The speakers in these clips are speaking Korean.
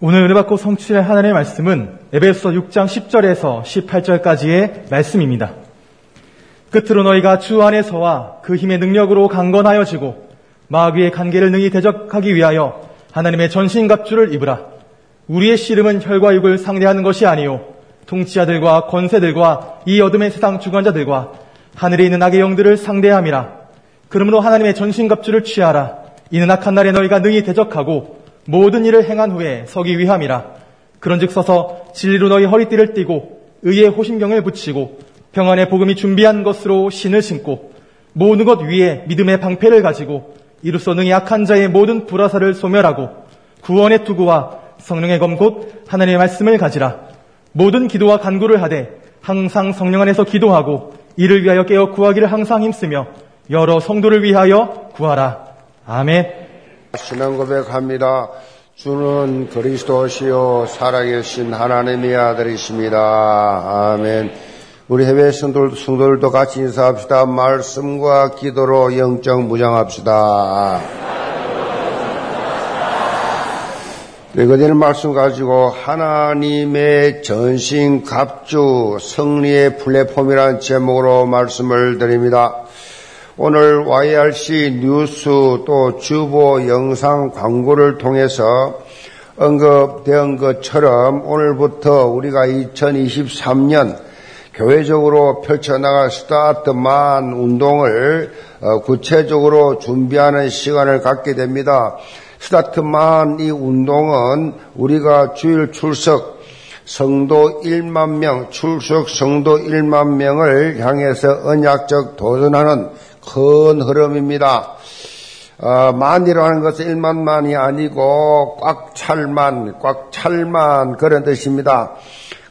오늘 은혜 받고 성취할 하나님의 말씀은 에베소 6장 10절에서 18절까지의 말씀입니다. 끝으로 너희가 주 안에서와 그 힘의 능력으로 강건하여지고 마귀의 관계를 능히 대적하기 위하여 하나님의 전신갑주를 입으라. 우리의 씨름은 혈과 육을 상대하는 것이 아니요 통치자들과 권세들과 이 어둠의 세상 주관자들과 하늘에 있는 악의 영들을 상대함이라. 그러므로 하나님의 전신갑주를 취하라. 이는 악한 날에 너희가 능히 대적하고 모든 일을 행한 후에 서기 위함이라. 그런즉 서서 진리로 너희 허리띠를 띠고 의의 호심경을 붙이고 평안의 복음이 준비한 것으로 신을 신고 모든 것 위에 믿음의 방패를 가지고 이로써 능히 악한 자의 모든 불화사를 소멸하고 구원의 투구와 성령의 검곧 하나님의 말씀을 가지라. 모든 기도와 간구를 하되 항상 성령 안에서 기도하고 이를 위하여 깨어 구하기를 항상 힘쓰며 여러 성도를 위하여 구하라. 아멘. 신앙 고백합니다. 주는 그리스도시요 살아계신 하나님의 아들이십니다. 아멘. 우리 해외 성도들, 성도들도 같이 인사합시다. 말씀과 기도로 영적 무장합시다. 읽어드리는 말씀 가지고 하나님의 전신 갑주 승리의 플랫폼이라는 제목으로 말씀을 드립니다. 오늘 YRC 뉴스 또 주보 영상 광고를 통해서 언급된 것처럼 오늘부터 우리가 2023년 교회적으로 펼쳐나갈 스타트만 운동을 어, 구체적으로 준비하는 시간을 갖게 됩니다. 스타트만 이 운동은 우리가 주일 출석 성도 1만 명, 출석 성도 1만 명을 향해서 언약적 도전하는 큰 흐름입니다. 어, 만이라는 것은 일만만이 아니고 꽉 찰만, 꽉 찰만 그런 뜻입니다.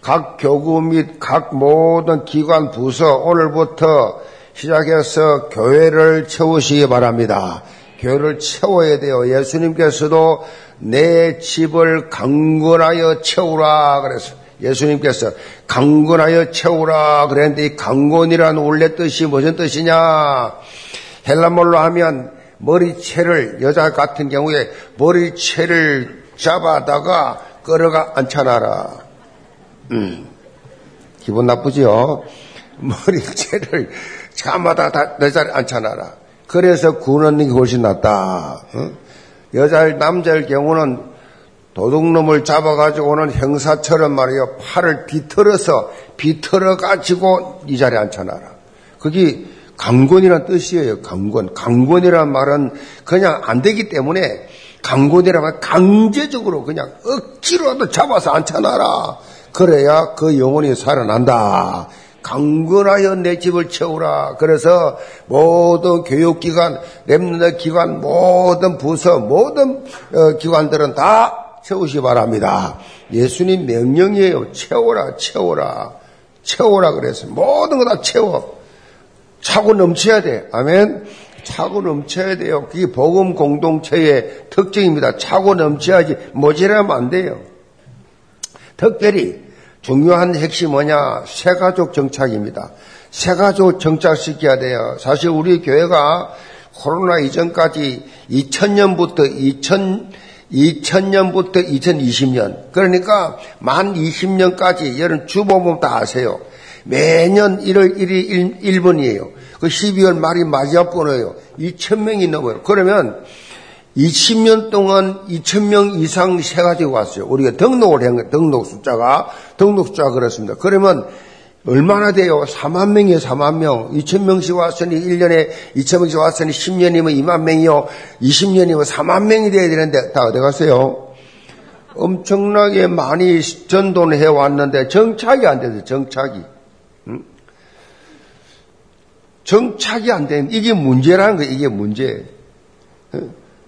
각 교구 및 각 모든 기관 부서 오늘부터 시작해서 교회를 채우시기 바랍니다. 교회를 채워야 돼요. 예수님께서도 내 집을 강건하여 채우라 그래서 예수님께서 강건하여 채우라 그랬는데 이 강건이란 원래 뜻이 무슨 뜻이냐? 헬라말로 하면 머리채를 여자 같은 경우에 머리채를 잡아다가 끌어가 앉혀놔라. 음, 기분 나쁘지요? 머리채를 차마다 내 자리에 앉혀놔라. 그래서 구는 게 훨씬 낫다. 어? 여자일 남자일 경우는 도둑놈을 잡아가지고는 형사처럼 말이요. 팔을 비틀어서 비틀어 가지고 이 자리에 앉혀놔라. 그게 강권이란 뜻이에요. 강권. 강권이란 말은 그냥 안 되기 때문에 강권이라면 강제적으로 그냥 억지로라도 잡아서 앉혀놔라. 그래야 그 영혼이 살아난다. 강건하여 내 집을 채우라. 그래서 모든 교육기관, 랩너 기관, 모든 부서, 모든 어, 기관들은 다 채우시 바랍니다. 예수님 명령이에요. 채워라, 채워라. 채워라 그래서 모든 거 다 채워. 차고 넘쳐야 돼. 아멘. 차고 넘쳐야 돼요. 그게 복음 공동체의 특징입니다. 차고 넘쳐야지 모자라면 안 돼요. 특별히 중요한 핵심 뭐냐? 새가족 정착입니다. 새가족 정착시켜야 돼요. 사실 우리 교회가 코로나 이전까지 2000년부터 2000 2000년부터 2020년, 그러니까 만 20년까지 여러분 주보면 다 아세요. 매년 1월 1일 1번이에요. 그 12월 말이 마지막 번호예요. 2,000명이 넘어요. 그러면 20년 동안 2,000명 이상 세가지고 왔어요. 우리가 등록을 한 거예요. 등록 숫자가. 등록 숫자가 그렇습니다. 그러면 얼마나 돼요? 4만 명이에요, 4만 명. 2천 명씩 왔으니 1년에 2천 명씩 왔으니 10년이면 2만 명이요. 20년이면 4만 명이 돼야 되는데 다 어디 갔어요? 엄청나게 많이 전도를 해왔는데 정착이 안 돼서 정착이. 응? 정착이 안 되는 이게 문제라는 거 이게 문제.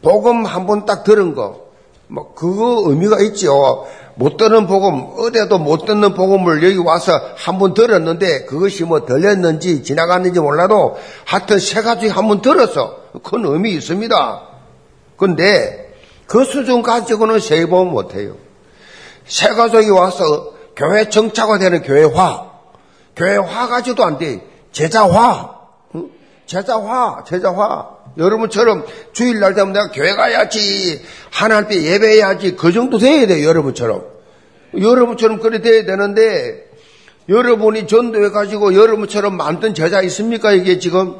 복음 한 번 딱 들은 거. 뭐 그거 의미가 있죠. 못 듣는 복음, 어디에도 못 듣는 복음을 여기 와서 한 번 들었는데 그것이 뭐 들렸는지 지나갔는지 몰라도 하여튼 세 가지 한 번 들었어. 큰 의미 있습니다. 근데 그 수준 가지고는 세번 못해요. 세 가족이 와서 교회 정착화되는 교회화, 교회화 가지도 안 돼. 제자화, 제자화, 제자화. 여러분처럼 주일날 되면 내가 교회 가야지, 하나님께 예배해야지, 그 정도 돼야 돼요, 여러분처럼. 여러분처럼 그래 돼야 되는데, 여러분이 전도해 가지고 여러분처럼 만든 제자 있습니까, 이게 지금?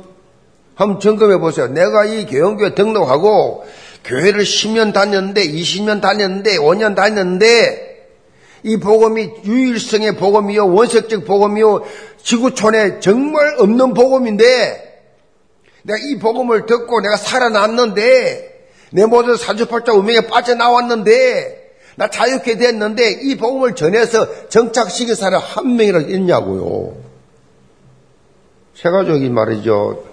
한번 점검해 보세요. 내가 이 교영교회 등록하고, 교회를 10년 다녔는데, 20년 다녔는데, 5년 다녔는데, 이 복음이 유일성의 복음이요, 원색적 복음이요, 지구촌에 정말 없는 복음인데, 내가 이 복음을 듣고 내가 살아났는데, 내 모든 사주팔자 운명에 빠져나왔는데, 나 자유케 됐는데, 이 복음을 전해서 정착시킨 사람 한 명이라도 있냐고요. 세 가족이 말이죠.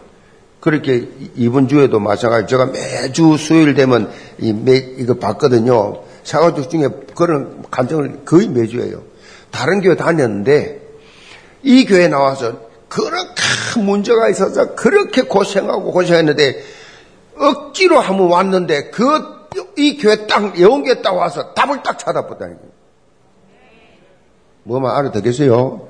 그렇게 이번 주에도 마찬가지. 제가 매주 수요일 되면 이 매, 이거 봤거든요. 세 가족 중에 그런 감정을 거의 매주 해요. 다른 교회 다녔는데, 이 교회 나와서 그렇게 문제가 있어서 그렇게 고생하고 고생했는데 억지로 한번 왔는데 그 이 교회 딱 영교회 딱 와서 답을 딱 찾아보다니. 뭐만 알아듣겠어요?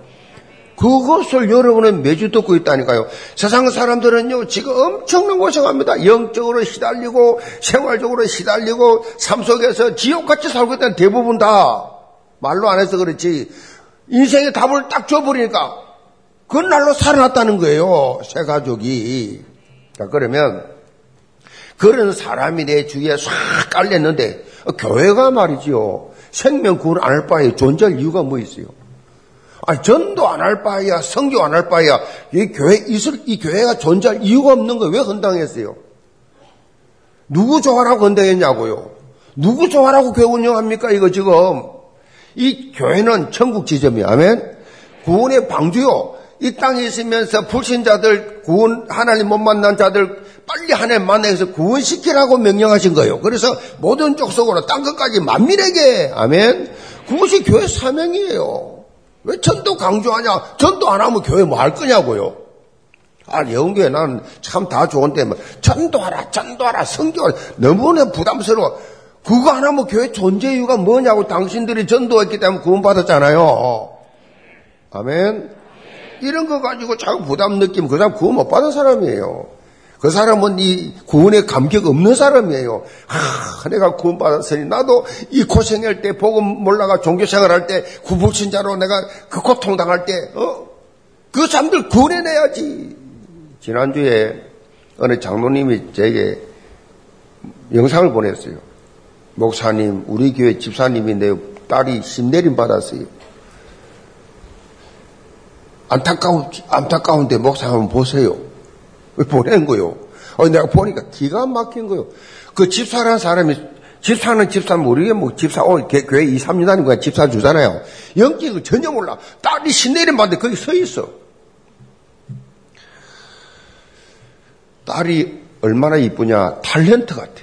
그것을 여러분은 매주 듣고 있다니까요. 세상 사람들은요, 지금 엄청난 고생합니다. 영적으로 시달리고, 생활적으로 시달리고, 삶 속에서 지옥같이 살고 있다는 대부분 다, 말로 안 해서 그렇지, 인생의 답을 딱 줘버리니까, 그날로 살아났다는 거예요. 새 가족이. 자, 그러면 그런 사람이 내 주위에 싹 깔렸는데 교회가 말이지요. 생명 구원 안 할 바에 존재할 이유가 뭐 있어요? 아, 전도 안 할 바에야, 성교 안 할 바에야, 이 교회, 있을, 이 교회가 존재할 이유가 없는 거예요. 왜 헌당했어요? 누구 좋아라고 헌당했냐고요? 누구 좋아라고 교회 운영합니까? 이거 지금. 이 교회는 천국 지점이 아멘? 구원의 방주요. 이 땅에 있으면서 불신자들 구원 하나님 못 만난 자들 빨리 하나님 만나서 구원시키라고 명령하신 거예요. 그래서 모든 족속으로 땅 끝까지 만민에게 아멘. 그것이 교회 사명이에요. 왜 전도 강조하냐? 전도 안 하면 교회 뭐 할 거냐고요. 아, 영교회 나는 참 다 좋은데 뭐 전도하라, 전도하라, 성교하라 너무나 부담스러워. 그거 안 하면 교회 존재 이유가 뭐냐고 당신들이 전도했기 때문에 구원 받았잖아요. 아멘. 이런 거 가지고 자꾸 부담 느끼면 그 사람 구원 못 받은 사람이에요. 그 사람은 이 구원의 감격 없는 사람이에요. 아, 내가 구원 받았으니 나도 이 고생할 때 복음 몰라가 종교생활 할 때 구불신자로 내가 그 고통 당할 때, 어? 그 사람들 구원해내야지. 지난주에 어느 장로님이 제게 영상을 보냈어요. 목사님, 우리 교회 집사님이 내 딸이 신내림 받았어요. 안타까운, 안타까운데 목사 한번 보세요. 왜 보낸 거요? 어, 내가 보니까 기가 막힌 거요. 그 집사라는 사람이, 집사는 집사 모르게 뭐 집사, 어, 교회 2, 3년 다니는 거야. 집사 주잖아요. 영적을 전혀 몰라. 딸이 신내림 받는데 거기 서 있어. 딸이 얼마나 이쁘냐. 탤런트 같아.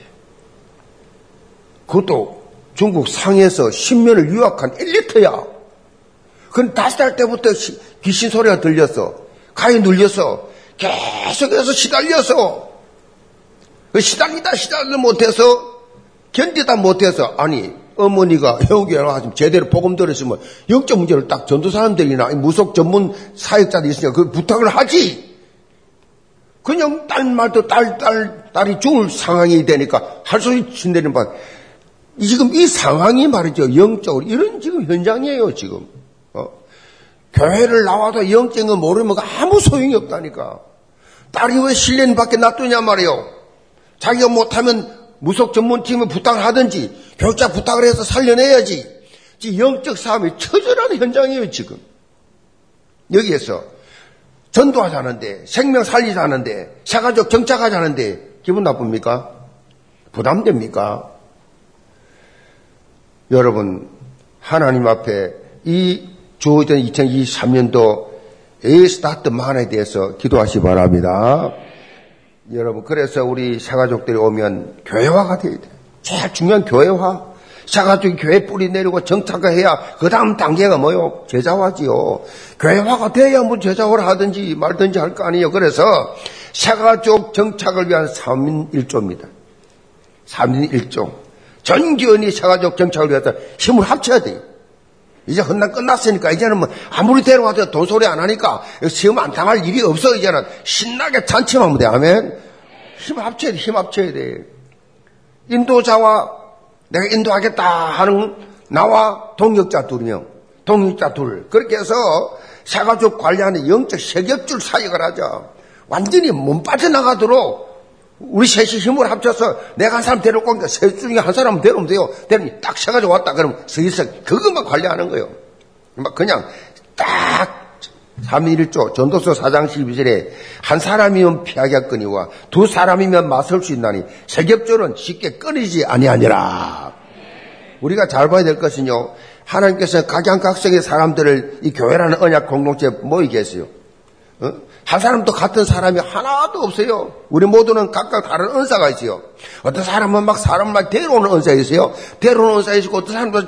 그것도 중국 상해에서 10년을 유학한 엘리트야. 그건 다섯 살 때부터 귀신 소리가 들렸어. 가위 눌려서 계속해서 시달려서 그 시달리다 시달려 못해서 견디다 못해서 아니 어머니가 형교회로 하시면 제대로 복음 들으시면 영적 문제를 딱 전도 사람들이나 무속 전문 사역자들이 있으니까 그 부탁을 하지. 그냥 딸 말도 딸, 딸, 딸이 죽을 상황이 되니까 할 소리 친다는 바. 지금 이 상황이 말이죠. 영적으로. 이런 지금 현장이에요, 지금. 교회를 나와도 영적인 모르면 아무 소용이 없다니까. 딸이 왜 실례는 밖에 놔두냐 말이요. 자기가 못하면 무속 전문팀을 부탁하든지 교육자 부탁을 해서 살려내야지. 영적 싸움이 처절한 현장이에요 지금. 여기에서 전도하자는데 생명 살리자는데 사가족 정착하자는데 기분 나쁩니까? 부담됩니까? 여러분 하나님 앞에 이 주어진 2023년도 의 스타트만에 대해서 기도하시 기 바랍니다. 여러분, 그래서 우리 사가족들이 오면 교회화가 돼야 돼. 제일 중요한 교회화. 사가족이 교회 뿌리 내리고 정착해야 그 다음 단계가 뭐요? 제자화지요. 교회화가 돼야 뭐 제자화를 하든지 말든지 할 거 아니에요. 그래서 사가족 정착을 위한 3인 1조입니다. 3인 1조. 전기원이 사가족 정착을 위해서 힘을 합쳐야 돼요. 이제 헌난 끝났으니까 이제는 뭐 아무리 데려와도 돈 소리 안 하니까 시험 안 당할 일이 없어 이제는 신나게 잔치만 하면 돼 아멘 힘 합쳐야 돼, 힘 합쳐야 돼. 인도자와 내가 인도하겠다 하는 나와 동역자 두 명, 동역자 둘. 그렇게 해서 사가족 관리하는 영적 세격줄 사역을 하자. 완전히 몸 빠져나가도록 우리 셋이 힘을 합쳐서 내가 한 사람 데려올 겁니다. 셋 중에 한 사람 데려오면 돼요. 데려니 딱 세가지고 왔다. 그러면 서기서 그것만 관리하는 거예요. 막 그냥 딱 3.1조 전도서 4장 12절에 한 사람이면 피하겠거니와 두 사람이면 맞설 수 있나니 세겹절은 쉽게 끊이지 아니하니라. 우리가 잘 봐야 될 것은요. 하나님께서 각양각색의 사람들을 이 교회라는 언약 공동체에 모이게 했어요. 어? 한 사람도 같은 사람이 하나도 없어요. 우리 모두는 각각 다른 은사가 있어요. 어떤 사람은 막 사람을 막 데려오는 은사가 있어요. 데려오는 은사가 있고 어떤 사람도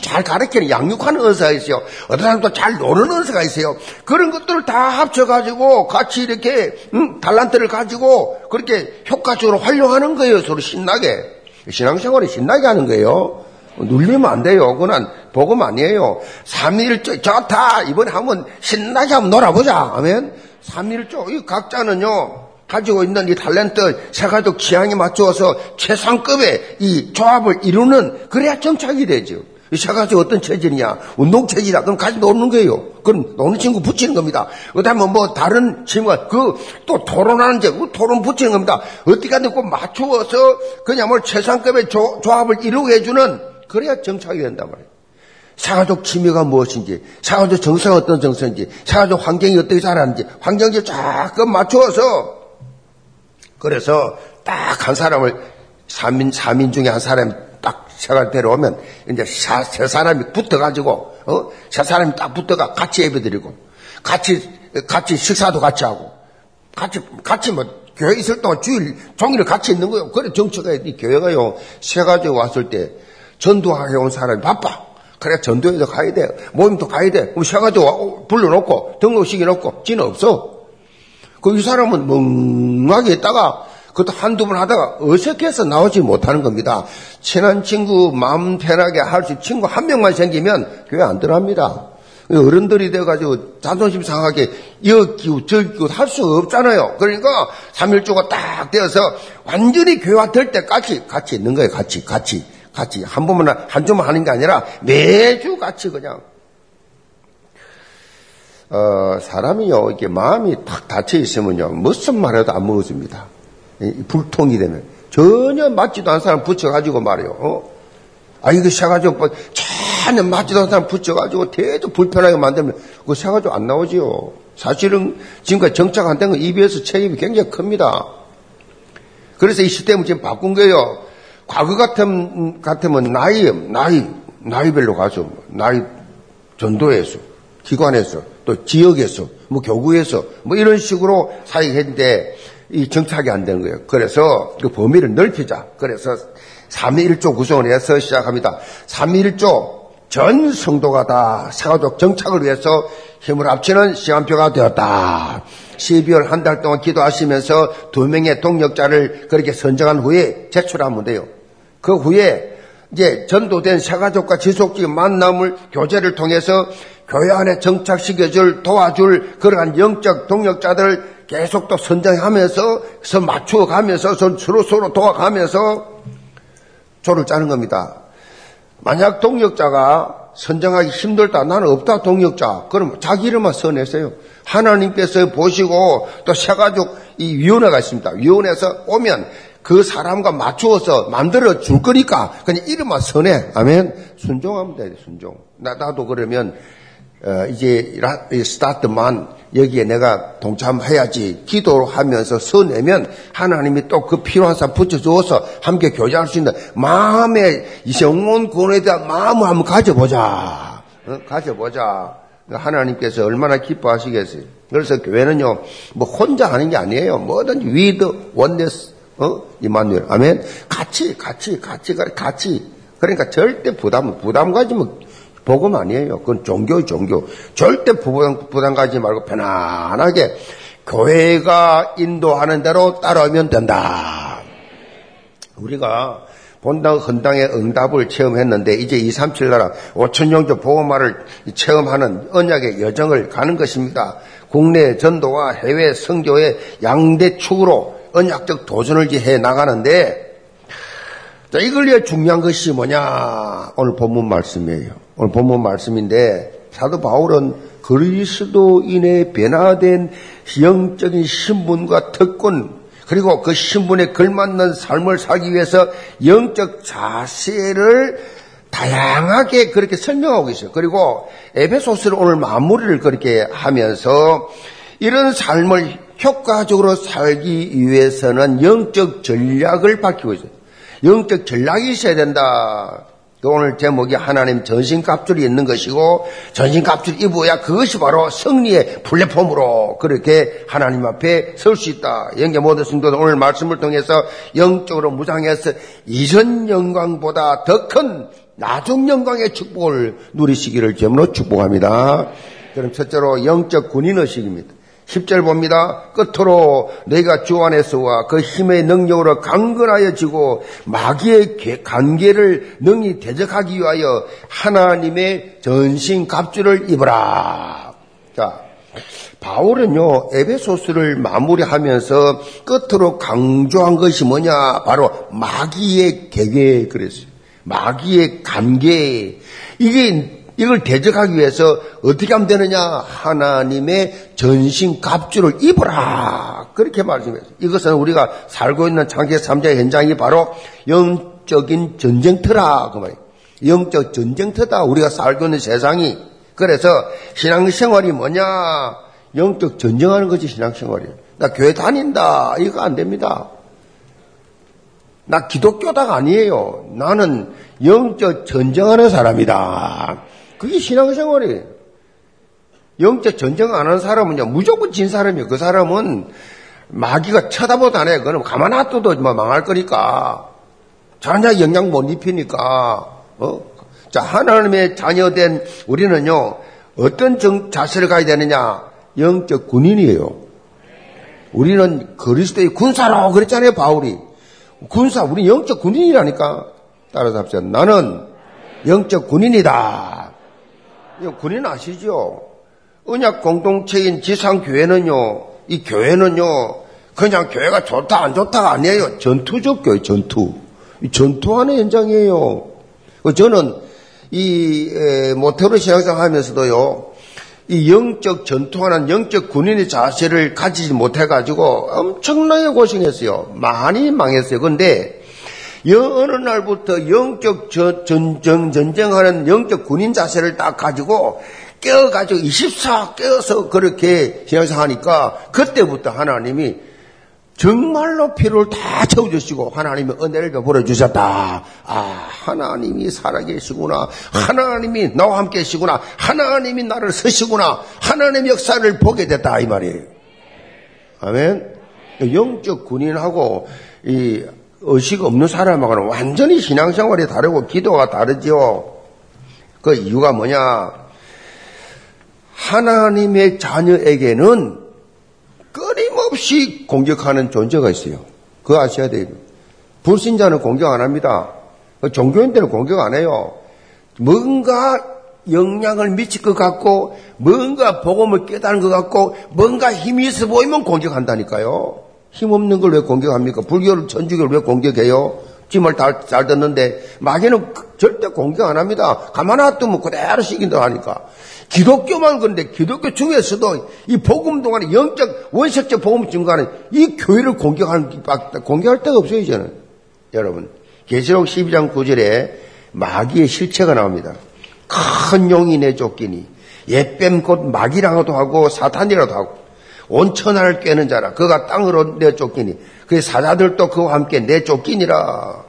잘 가르치는 양육하는 은사가 있어요. 어떤 사람도 잘 노는 은사가 있어요. 그런 것들을 다 합쳐가지고 같이 이렇게 음, 달란트를 가지고 그렇게 효과적으로 활용하는 거예요. 서로 신나게. 신앙생활을 신나게 하는 거예요. 눌리면 안 돼요. 그건 복음 아니에요. 3일째 좋다. 이번에 한번 신나게 한번 놀아보자. 아멘. 3일조 이 각자는요 가지고 있는 이 탤런트 세가족 취향에 맞추어서 최상급의 이 조합을 이루는 그래야 정착이 되죠. 이 세가족 어떤 체질이냐 운동 체질이다 그럼 같이 노는 거예요. 그럼 노는 친구 붙이는 겁니다. 그다음에 뭐 다른 친구가 그 또 토론하는 제그 토론 붙이는 겁니다. 어떻게 하든 꼭 맞추어서 그냥 뭐 최상급의 조, 조합을 이루게 해주는 그래야 정착이 된단 말이에요. 사가족 취미가 무엇인지, 사가족 정서가 어떤 정서인지, 사가족 환경이 어떻게 자라는지, 환경에 쫙 맞추어서, 그래서 딱 한 사람을, 3인, 3인 중에 한 사람이 딱 세가 데려오면, 이제 세 사람이 붙어가지고, 어? 세 사람이 딱 붙어가 같이 예배 드리고, 같이, 같이 식사도 같이 하고, 같이, 같이 뭐, 교회 있을 동안 주일 종일을 같이 있는 거예요. 그래 정처가 이 교회가요 세 가지 왔을 때 전도하게 온 사람이 바빠. 그래 전도에도 가야 돼. 모임도 가야 돼. 그럼 셔가지고 불러놓고 등록시켜 놓고 지는 없어. 그 이 사람은 멍하게 있다가 그것도 한두 번 하다가 어색해서 나오지 못하는 겁니다. 친한 친구 마음 편하게 할수 친구 한 명만 생기면 교회 안 들어갑니다. 어른들이 돼가지고 자존심 상하게 여 끼고 저 끼고 할 수 없잖아요. 그러니까 3일조가 딱 되어서 완전히 교회가 될 때까지 같이 있는 거예요. 같이, 같이. 같이 한 번만 한 주만 하는 게 아니라 매주 같이 그냥 어, 사람이요 이렇게 마음이 탁 닫혀 있으면요 무슨 말해도 안 먹어집니다. 불통이 되면 전혀 맞지도 않은 사람 붙여가지고 말이요. 어? 아 이거 샤가지고 뭐 전혀 맞지도 않은 사람 붙여가지고 대도 불편하게 만들면 그거 샤가지고 안 나오지요. 사실은 지금까지 정착 안 된 건 EBS 책임이 굉장히 큽니다. 그래서 이 시스템을 지금 바꾼 거예요. 과거 같으면, 같으면 나이, 나이, 나이별로 가서, 나이 전도에서, 기관에서, 또 지역에서, 뭐 교구에서, 뭐 이런 식으로 사역했는데, 이 정착이 안 된 거예요. 그래서 그 범위를 넓히자. 그래서 3.1조 구성을 해서 시작합니다. 3.1조 전 성도가 다 사가족 정착을 위해서 힘을 합치는 시간표가 되었다. 12월 한 달 동안 기도하시면서 두 명의 동력자를 그렇게 선정한 후에 제출하면 돼요. 그 후에 이제 전도된 세가족과 지속적인 만남을 교제를 통해서 교회 안에 정착시켜줄 도와줄 그러한 영적 동력자들을 계속 또 선정하면서 서 맞추어 가면서 서로 서로 도와가면서 조를 짜는 겁니다. 만약 동력자가 선정하기 힘들다. 나는 없다 동력자. 그럼 자기 이름만 써내세요. 하나님께서 보시고 또 세가족 이 위원회가 있습니다. 위원회에서 오면 그 사람과 맞추어서 만들어 줄 거니까 그냥 이름만 써내. 아멘. 순종하면 돼. 순종. 나, 나도 그러면 어, 이제 스타트만 여기에 내가 동참해야지 기도하면서 서내면 하나님이 또 그 필요한 사람 붙여주어서 함께 교제할 수 있는 마음의 영혼 구원에 대한 마음을 한번 가져보자. 어? 가져보자. 하나님께서 얼마나 기뻐하시겠어요. 그래서 교회는요, 뭐 혼자 하는 게 아니에요. 뭐든지 with oneness, 어? 임마누엘. 아멘. 같이, 같이, 같이, 같이. 그러니까 절대 부담, 부담 가지면 복음 아니에요. 그건 종교의 종교. 절대 부담, 부담 가지 말고 편안하게 교회가 인도하는 대로 따라오면 된다. 우리가 본당 헌당의 응답을 체험했는데 이제 237 나라 5천 종족 복음화를 체험하는 언약의 여정을 가는 것입니다. 국내 전도와 해외 선교의 양대 축으로 언약적 도전을 해 나가는데 자, 이걸 위해 중요한 것이 뭐냐? 오늘 본문 말씀이에요. 오늘 본문 말씀인데 사도 바울은 그리스도인의 변화된 영적인 신분과 특권 그리고 그 신분에 걸맞는 삶을 살기 위해서 영적 자세를 다양하게 그렇게 설명하고 있어요. 그리고 에베소스를 오늘 마무리를 그렇게 하면서 이런 삶을 효과적으로 살기 위해서는 영적 전략을 밝히고 있어요. 영적 전략이 있어야 된다. 그 오늘 제목이 하나님 전신 갑줄이 있는 것이고 전신 갑줄 입어야 그것이 바로 승리의 플랫폼으로 그렇게 하나님 앞에 설 수 있다. 영계 모든 성도들 오늘 말씀을 통해서 영적으로 무장해서 이전 영광보다 더 큰 나중 영광의 축복을 누리시기를 제으로 축복합니다. 그럼 첫째로 영적 군인 의식입니다. 10절 봅니다. 끝으로 내가 주 안에서와 그 힘의 능력으로 강건하여 지고 마귀의 관계를 능히 대적하기 위하여 하나님의 전신 갑주를 입어라. 자, 바울은요, 에베소스를 마무리하면서 끝으로 강조한 것이 뭐냐? 바로 마귀의 계계 그랬어요. 마귀의 관계. 이게 이걸 대적하기 위해서 어떻게 하면 되느냐? 하나님의 전신 갑주를 입어라. 그렇게 말씀했어요. 이것은 우리가 살고 있는 창세 3자 현장이 바로 영적인 전쟁터라. 그 말이에요. 영적 전쟁터다. 우리가 살고 있는 세상이. 그래서 신앙생활이 뭐냐? 영적 전쟁하는 것이 신앙생활이에요. 나 교회 다닌다. 이거 안 됩니다. 나 기독교다가 아니에요. 나는 영적 전쟁하는 사람이다. 그게 신앙생활이에요. 영적 전쟁 안 하는 사람은요, 무조건 진 사람이에요. 그 사람은 마귀가 쳐다보도 안 해. 그럼 가만 놔둬도 뭐 망할 거니까. 자녀 영향 못 입히니까. 어? 자, 하나님의 자녀된 우리는요, 어떤 정, 자세를 가야 되느냐? 영적 군인이에요. 우리는 그리스도의 군사로 그랬잖아요, 바울이. 군사, 우리 영적 군인이라니까. 따라서 합시다. 나는 영적 군인이다. 군인 아시죠? 언약 공동체인 지상교회는요, 이 교회는요, 그냥 교회가 좋다, 안 좋다가 아니에요. 전투적 교회, 전투. 전투하는 현장이에요. 그 저는 이 모태로 신앙생 하면서도요, 이 영적 전투하는 영적 군인의 자세를 가지지 못해가지고 엄청나게 고생했어요. 많이 망했어요. 근데 어느 날부터 영적 전, 전, 전쟁하는 영적 군인 자세를 딱 가지고 깨어가지고 24 깨어서 그렇게 신앙생하니까 그때부터 하나님이 정말로 피를 다 채워주시고 하나님의 은혜를 베풀어 주셨다. 아, 하나님이 살아계시구나. 하나님이 나와 함께 계시구나. 하나님이 나를 쓰시구나. 하나님의 역사를 보게 됐다. 이 말이에요. 아멘. 영적 군인하고 이 의식 없는 사람하고는 완전히 신앙생활이 다르고 기도가 다르죠. 그 이유가 뭐냐? 하나님의 자녀에게는 끊임없이 공격하는 존재가 있어요. 그거 아셔야 돼요. 불신자는 공격 안 합니다. 종교인들은 공격 안 해요. 뭔가 영향을 미칠 것 같고, 뭔가 복음을 깨달은 것 같고, 뭔가 힘이 있어 보이면 공격한다니까요. 힘없는 걸 왜 공격합니까? 불교를, 천주교를 왜 공격해요? 찜을 잘, 잘 듣는데, 마귀는 절대 공격 안 합니다. 가만 놔두면 그대로 시킨다 하니까. 기독교만 그런데 기독교 중에서도 이 복음 동안에 영적, 원색적 복음 증가하는 이 교회를 공격하는, 공격할 데가 없어요, 이제는. 여러분. 계시록 12장 9절에 마귀의 실체가 나옵니다. 큰 용이 내쫓기니, 옛뱀 곧 마귀라고도 하고 사탄이라도 하고, 온 천하를 깨는 자라 그가 땅으로 내쫓기니 그 사자들도 그와 함께 내쫓기니라.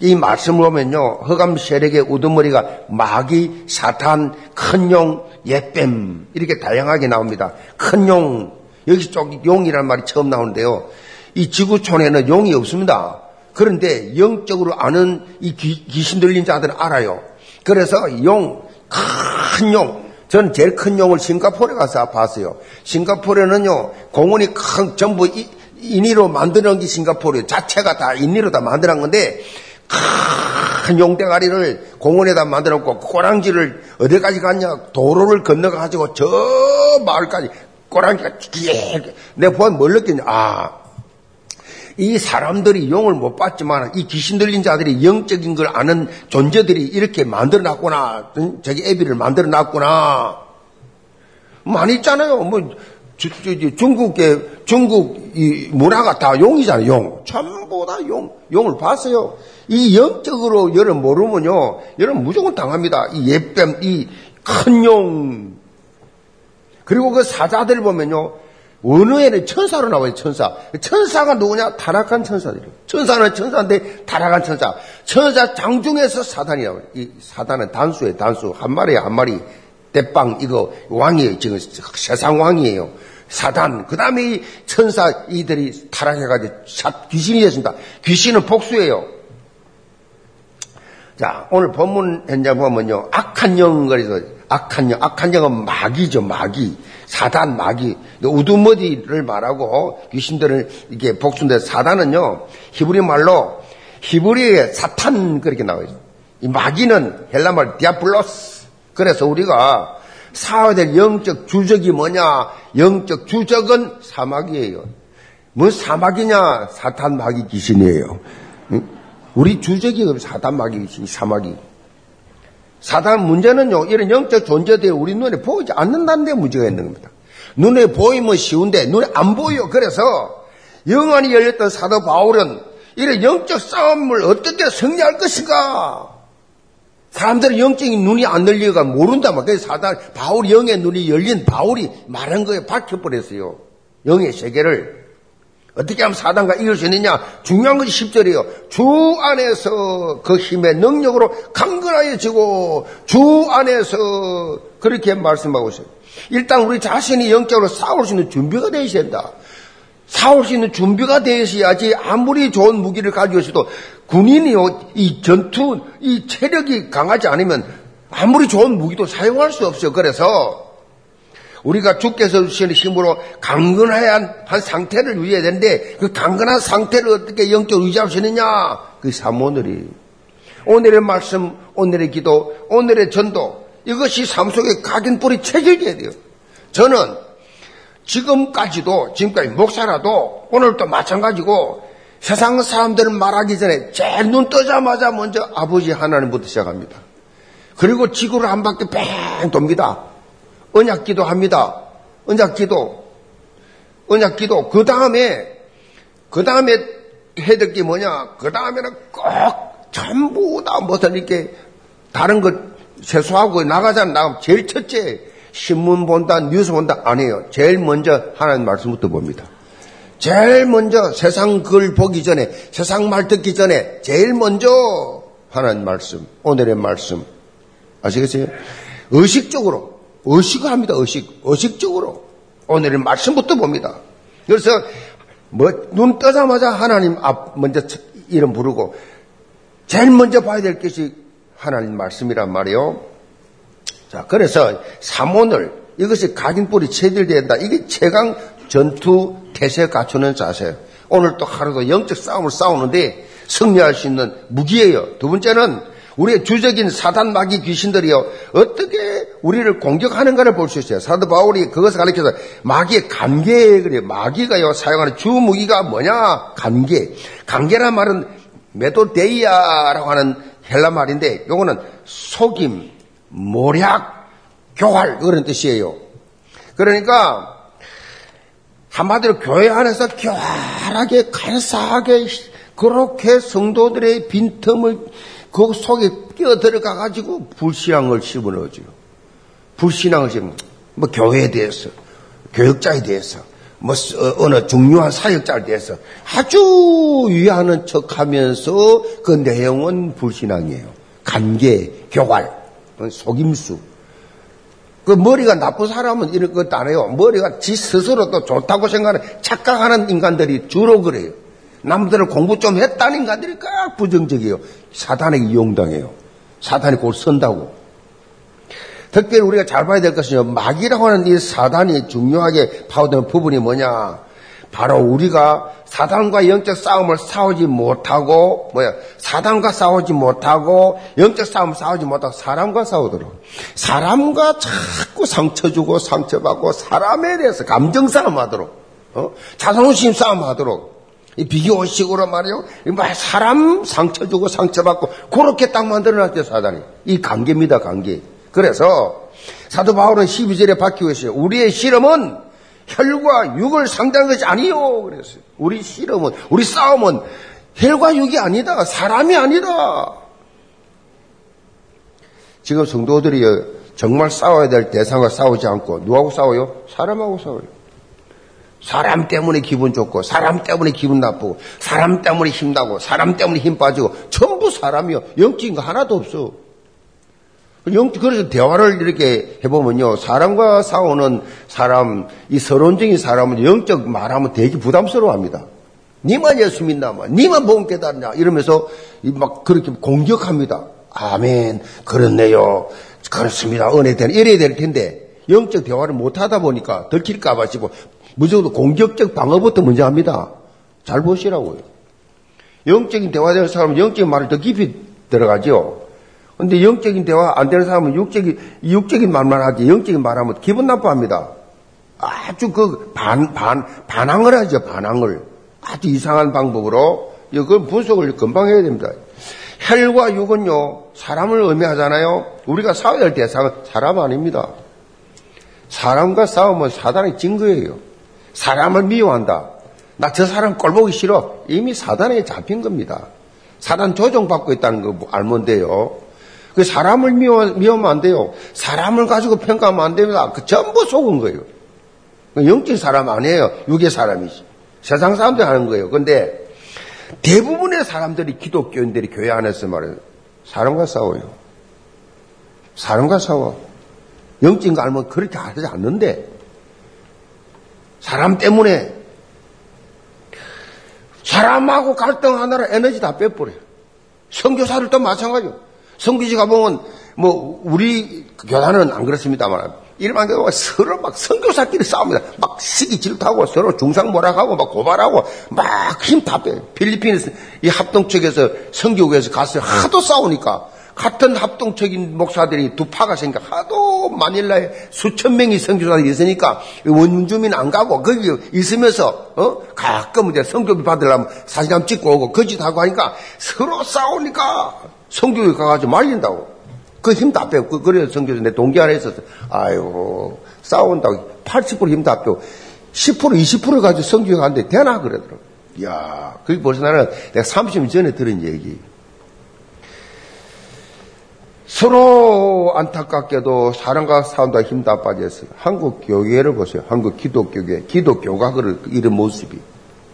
이 말씀을 보면요. 허감 세력의 우두머리가 마귀, 사탄, 큰 용, 옛뱀 이렇게 다양하게 나옵니다. 큰 용, 여기 쪽 용이라는 말이 처음 나오는데요. 이 지구촌에는 용이 없습니다. 그런데 영적으로 아는 이 귀 신 들린 자들은 알아요. 그래서 용, 큰 용, 저는 제일 큰 용을 싱가포르에 가서 봤어요. 싱가포르에는요, 공원이 큰, 전부 인위로 만드는 게 싱가포르 자체가 다 인위로 다 만드는 건데, 큰 용대가리를 공원에다 만들었고, 꼬랑지를 어디까지 갔냐, 도로를 건너가지고 저 마을까지 꼬랑지가 기 내가 보면 뭘 느끼냐, 아, 이 사람들이 용을 못 받지만 이 귀신 들린 자들이 영적인 걸 아는 존재들이 이렇게 만들어 놨구나. 저기 애비를 만들어 놨구나. 많이 있잖아요. 뭐 주, 주, 중국의 중국 이 문화가 다 용이잖아요. 용 전부 다 용. 용을 봤어요. 이 영적으로 여러분 모르면요, 여러분 무조건 당합니다. 이 예뱀, 이 큰 용. 그리고 그 사자들 보면요, 원어에는 천사로 나와요, 천사. 천사가 누구냐? 타락한 천사들이에요. 천사는 천사인데 타락한 천사. 천사 장중에서 사단이 나와요. 이 사단은 단수예요, 단수. 한 마리에 한 마리. 대빵, 이거 왕이에요. 지금 세상 왕이에요. 사단. 그 다음에 이 천사 이들이 타락해가지고 귀신이 됐습니다. 귀신은 복수예요. 자, 오늘 본문 현장 보면요. 악한 영, 그래서 악한 영, 악한 영은 마귀죠, 마귀. 사단, 마귀. 우두머리를 말하고 귀신들을 이게 복수인데 사단은요, 히브리 말로 히브리어 사탄 그렇게 나와요. 이 마귀는 헬라 말 디아볼로스. 그래서 우리가 싸워야 될 영적 주적이 뭐냐? 영적 주적은 사마귀예요. 뭔 사마귀냐? 사탄 마귀 귀신이에요. 우리 주적이 사단 마귀 귀신, 사마귀. 사단 문제는요, 이런 영적 존재들이 우리 눈에 보이지 않는다는 데 문제가 있는 겁니다. 눈에 보이면 쉬운데 눈에 안 보여. 그래서 영안이 열렸던 사도 바울은 이런 영적 싸움을 어떻게 승리할 것인가? 사람들은 영적인 눈이 안 열리가 모른다 말. 그래서 사단 바울 영의 눈이 열린 바울이 말한 거에 박혀버렸어요. 영의 세계를 어떻게 하면 사단과 이길 수 있느냐? 중요한 것이 10절이에요. 주 안에서 그 힘의 능력으로 강건하여지고 주 안에서 그렇게 말씀하고 있어요. 일단 우리 자신이 영적으로 싸울 수 있는 준비가 되어야 된다. 싸울 수 있는 준비가 되어야지 아무리 좋은 무기를 가지고 있어도 군인이요, 이 전투, 이 체력이 강하지 않으면 아무리 좋은 무기도 사용할 수 없어요. 그래서 우리가 주께서 주시는 힘으로 강건한 한 상태를 유지해야 되는데 그 강건한 상태를 어떻게 영적으로 유지할 수 있느냐? 그 사모늘이. 오늘의 말씀, 오늘의 기도, 오늘의 전도 이것이 삶 속에 각인 뿌리 체질돼야 돼요. 저는 지금까지도 지금까지 목사라도 오늘도 마찬가지고 세상 사람들은 말하기 전에 제일 눈 뜨자마자 먼저 아버지 하나님부터 시작합니다. 그리고 지구를 한 바퀴 뺑 돕니다. 언약 기도 합니다. 언약 기도. 언약 기도. 그 다음에, 그 다음에 해야 될게 뭐냐? 그 다음에는 꼭 전부 다 무슨 이렇게 다른 것 세수하고 나가자면 나가면 제일 첫째 신문 본다, 뉴스 본다 아니에요. 제일 먼저 하나님 말씀부터 봅니다. 제일 먼저 세상 글 보기 전에, 세상 말 듣기 전에 제일 먼저 하나님 말씀, 오늘의 말씀. 아시겠어요? 의식적으로, 의식을 합니다, 의식. 의식적으로. 오늘의 말씀부터 봅니다. 그래서, 뭐, 눈 뜨자마자 하나님 앞, 먼저 이름 부르고, 제일 먼저 봐야 될 것이 하나님 말씀이란 말이에요. 자, 그래서 삼원을 이것이 각인 뿌리 체질된다. 이게 최강 전투 태세 갖추는 자세. 오늘 또 하루도 영적 싸움을 싸우는데 승리할 수 있는 무기예요. 두 번째는 우리의 주적인 사단 마귀 귀신들이요 어떻게 우리를 공격하는가를 볼 수 있어요. 사도 바울이 그것을 가르쳐서 마귀의 관계 그래요. 마귀가요 사용하는 주 무기가 뭐냐? 관계. 관계란 말은 메도데이아라고 하는 헬라 말인데 요거는 속임, 모략, 교활 그런 뜻이에요. 그러니까 한마디로 교회 안에서 교활하게 간사하게 그렇게 성도들의 빈틈을 그 속에 끼어 들어가 가지고 불신앙을 심어넣어줘요. 불신앙을 심어. 뭐 교회에 대해서, 교역자에 대해서, 뭐 어, 어느 중요한 사역자에 대해서 아주 위하는 척하면서 그 내용은 불신앙이에요. 관계, 교활, 속임수. 그 머리가 나쁜 사람은 이런 것도 안 해요. 머리가 지 스스로도 좋다고 생각하는 착각하는 인간들이 주로 그래요. 남들을 공부 좀 했다는 인간들이 꽉 부정적이에요. 사탄에게 이용당해요. 사탄이 곧 선다고. 특별히 우리가 잘 봐야 될 것은요, 마귀라고 하는 이 사단이 중요하게 파고드는 부분이 뭐냐. 바로 우리가 사단과 영적 싸움을 싸우지 못하고, 뭐야, 사단과 싸우지 못하고, 영적 싸움 싸우지 못하고, 사람과 싸우도록. 사람과 자꾸 상처 주고, 상처받고, 사람에 대해서 감정 싸움 하도록, 어? 자존심 싸움 하도록. 비교식으로 말이요. 사람 상처 주고 상처받고 그렇게 딱 만들어놨대요, 사단이. 이 관계입니다, 관계. 그래서 사도 바울은 12절에 밝히고 있어요. 우리의 실험은 혈과 육을 상대하는 것이 아니요. 그랬어요. 우리 실험은, 우리 싸움은 혈과 육이 아니다. 사람이 아니다. 지금 성도들이 정말 싸워야 될 대상과 싸우지 않고 누구하고 싸워요? 사람하고 싸워요. 사람 때문에 기분 좋고 사람 때문에 기분 나쁘고 사람 때문에 힘나고 사람 때문에 힘 빠지고 전부 사람이요. 영적인 거 하나도 없어. 영, 그래서 대화를 이렇게 해보면요. 사람과 싸우는 사람, 이 서론적인 사람은 영적 말하면 되게 부담스러워 합니다. 니만 예수 믿나, 뭐, 니만 복음 깨달냐, 이러면서 막 그렇게 공격합니다. 아멘. 그렇네요. 그렇습니다. 은혜 되는, 이래야 될 텐데, 영적 대화를 못 하다 보니까 들킬까봐 싶고, 무조건 공격적 방어부터 먼저 합니다. 잘 보시라고요. 영적인 대화되는 사람은 영적인 말을 더 깊이 들어가죠. 근데 영적인 대화 안 되는 사람은 육적인, 육적인 말만 하지, 영적인 말하면 기분 나빠합니다. 아주 그 반, 반, 반항을 하죠, 반항을. 아주 이상한 방법으로. 이걸 분석을 금방 해야 됩니다. 혈과 육은요, 사람을 의미하잖아요. 우리가 싸워야 할 대상은 사람 아닙니다. 사람과 싸우면 사단의 증거예요. 사람을 미워한다. 나 저 사람 꼴보기 싫어. 이미 사단에 잡힌 겁니다. 사단 조종받고 있다는 거 알면 돼요. 그 사람을 미워, 미워하면 안 돼요. 사람을 가지고 평가하면 안 됩니다. 그 전부 속은 거예요. 그 영적 사람 아니에요. 육의 사람이지. 세상 사람들 하는 거예요. 근데 대부분의 사람들이 기독교인들이 교회 안에서 말해요. 사람과 싸워요. 사람과 싸워. 영적인 거 알면 그렇게 하지 않는데 사람 때문에 사람하고 갈등하느라 에너지 다 빼버려요. 성교사를 또 마찬가지요. 성교지 가보면 뭐 우리 교단은 안 그렇습니다만 일반적으로 서로 막 선교사끼리 싸웁니다. 막 시기 질투하고 서로 중상모락하고 막 고발하고 막 힘 다 빼요. 필리핀에서 이 합동 측에서 선교국에서 갔어요. 하도 싸우니까 같은 합동적인 목사들이 두 파가 생겨 하도 마닐라에 수천 명이 선교사들이 있으니까 원주민 안 가고 거기 있으면서 어 가끔 이제 성교비 받으려면 사진 한번 찍고 오고 거짓하고 하니까 서로 싸우니까 성교에 가가지고 말린다고. 그힘다 빼고, 그, 그래서 성교에서 내 동기 안에 있었어. 아유, 싸운다고 80%힘 다 빼고, 10% 20% 가지고 성교에 갔는데 되나? 그러더라고. 이야, 그게 벌써 나는 내가 30년 전에 들은 얘기. 서로 안타깝게도 사랑과 싸운다 힘 다 빠졌어요. 한국 교회를 보세요. 한국 기독교계, 기독교가 그럴 이런 모습이.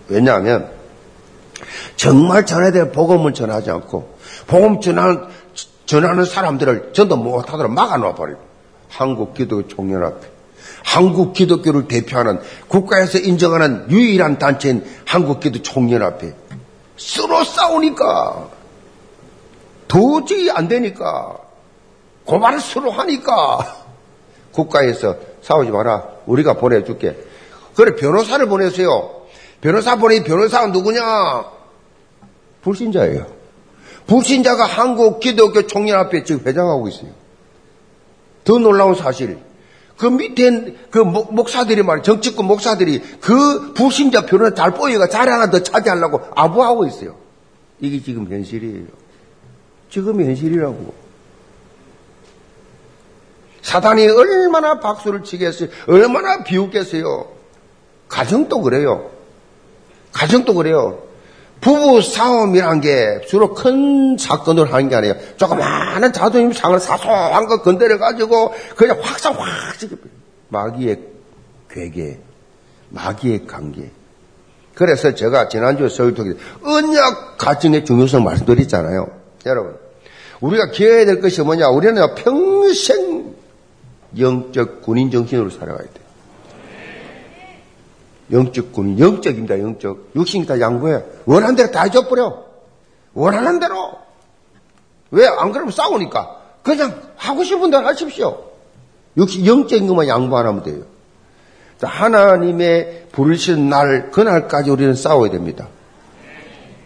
왜냐하면, 정말 전해야 될 복음을 전하지 않고, 복음 전하는, 전하는 사람들을 전도 못하도록 막아놓아 버리고, 한국 기독교 총연 앞에. 한국 기독교를 대표하는 국가에서 인정하는 유일한 단체인 한국 기독 총연 앞에 서로 싸우니까 도저히 안 되니까 고발을 서로 하니까 국가에서 싸우지 마라. 우리가 보내줄게. 그래 변호사를 보내세요. 변호사 보내 변호사가 누구냐? 불신자예요. 불신자가 한국 기독교 총연 앞에 지금 회장하고 있어요. 더 놀라운 사실. 그 밑에 그 목 사들이 말이야 정치권 목사들이 그 불신자 변호사 잘 보이가 자리 하나 더 차지하려고 아부하고 있어요. 이게 지금 현실이에요. 지금 현실이라고. 사단이 얼마나 박수를 치겠어요? 얼마나 비웃겠어요? 가정도 그래요. 가정도 그래요. 부부 싸움이란 게 주로 큰 사건을 하는 게 아니에요. 조그마한 자존심 상을 사소한 거 건드려가지고 그냥 확상 확 마귀의 괴계, 마귀의 관계. 그래서 제가 지난주에 서울통에 언약 가정의 중요성 말씀드렸잖아요. 여러분, 우리가 기해야 될 것이 뭐냐? 우리는 평생 영적 군인 정신으로 살아가야 돼. 영적 군인, 영적입니다, 영적. 육신이 다 양보해. 원하는 대로 다 해줘버려. 원하는 대로. 왜? 안 그러면 싸우니까. 그냥 하고 싶은 대로 하십시오. 역시 영적인 것만 양보 안 하면 돼요. 하나님의 부르시는 날, 그날까지 우리는 싸워야 됩니다.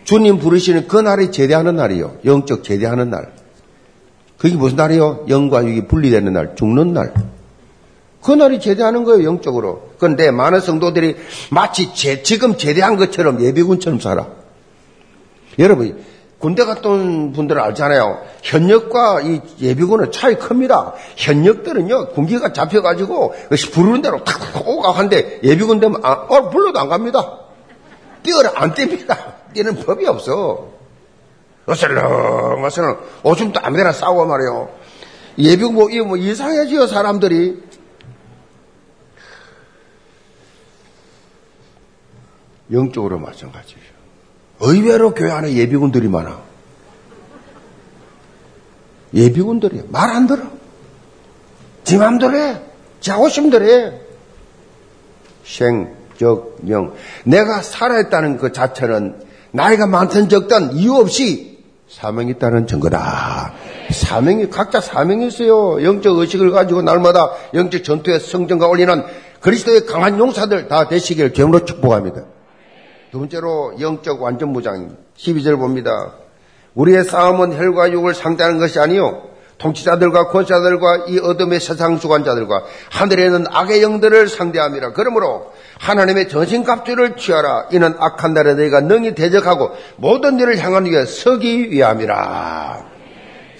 주님 부르시는 그날이 제대하는 날이요. 영적 제대하는 날. 그게 무슨 날이요? 영과 육이 분리되는 날, 죽는 날. 그 날이 제대하는 거예요, 영적으로. 그런데 많은 성도들이 마치 제, 지금 제대한 것처럼 예비군처럼 살아. 여러분, 군대 온 분들은 알잖아요. 현역과 이 예비군은 차이 큽니다. 현역들은요, 군기가 잡혀가지고, 부르는 대로 탁탁 오가 한데, 예비군 되면, 아, 어, 불러도 안 갑니다. 뛰어라, 안 뗍니다. 뛰는 법이 없어. 어슬렁, 어슬렁, 오줌도 아무데나 싸워 말이요. 예비군 뭐, 이거 뭐 이상해지요, 사람들이. 영적으로 마찬가지예요. 의외로 교회 안에 예비군들이 많아. 예비군들이 말 안 들어. 지 맘대로 해. 지 하고 싶은 대로 해. 생, 적, 명. 내가 살아있다는 그 자체는 나이가 많든 적든 이유 없이 사명이 있다는 증거다. 사명이, 각자 사명이 있어요. 영적 의식을 가지고 날마다 영적 전투에 성전과 올리는 그리스도의 강한 용사들 다 되시길 경으로 축복합니다. 두 번째로 영적 완전 무장입니다. 12절 봅니다. 우리의 싸움은 혈과 육을 상대하는 것이 아니요 통치자들과 권사들과 이 어둠의 세상 주관자들과 하늘에는 악의 영들을 상대함이라. 그러므로 하나님의 전신갑주를 취하라. 이는 악한 날에 너희가 능히 대적하고 모든 일을 향한 위에 서기 위함이라.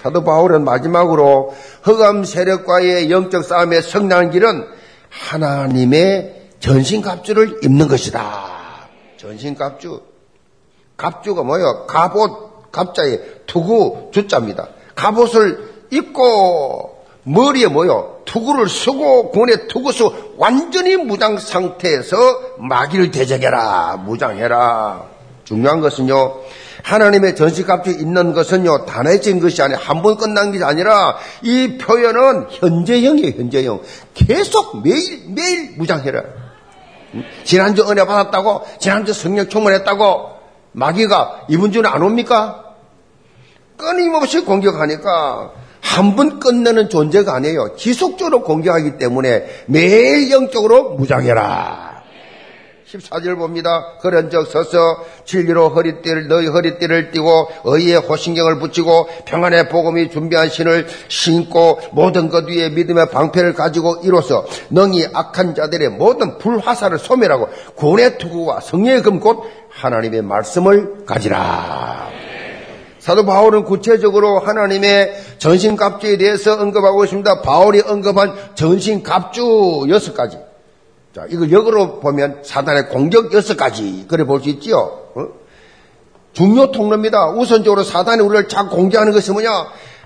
사도 바울은 마지막으로 흑암 세력과의 영적 싸움의 성난 길은 하나님의 전신갑주를 입는 것이다. 전신갑주. 갑주가 뭐예요? 갑옷, 갑자에 투구, 주자입니다. 갑옷을 입고 머리에 뭐요? 투구를 쓰고 군에 투구 쓰고 완전히 무장 상태에서 마귀를 대적해라. 무장해라. 중요한 것은요. 하나님의 전시갑주 있는 것은요. 단해진 것이 아니라 한 번 끝난 게 아니라 이 표현은 현재형이에요. 현재형. 계속 매일 매일 무장해라. 지난주 은혜 받았다고, 지난주 성령 충만했다고, 마귀가 이분 중에 안 옵니까? 끊임없이 공격하니까 한 번 끝내는 존재가 아니에요. 지속적으로 공격하기 때문에 매일 영적으로 무장해라. 14절 봅니다. 그런 적 서서 진리로 허리띠를 너희 허리띠를 띠고 의의 호신경을 붙이고 평안의 복음이 준비한 신을 신고 모든 것 위에 믿음의 방패를 가지고 이로써 능히 악한 자들의 모든 불화살을 소멸하고 구원의 투구와 성령의 금곧 하나님의 말씀을 가지라. 사도 바울은 구체적으로 하나님의 전신 갑주에 대해서 언급하고 있습니다. 바울이 언급한 전신 갑주 여섯 가지. 자, 이걸 역으로 보면 사단의 공격 여섯 가지 그래 볼 수 있지요. 어? 중요 통로입니다. 우선적으로 사단이 우리를 자꾸 공격하는 것이 뭐냐?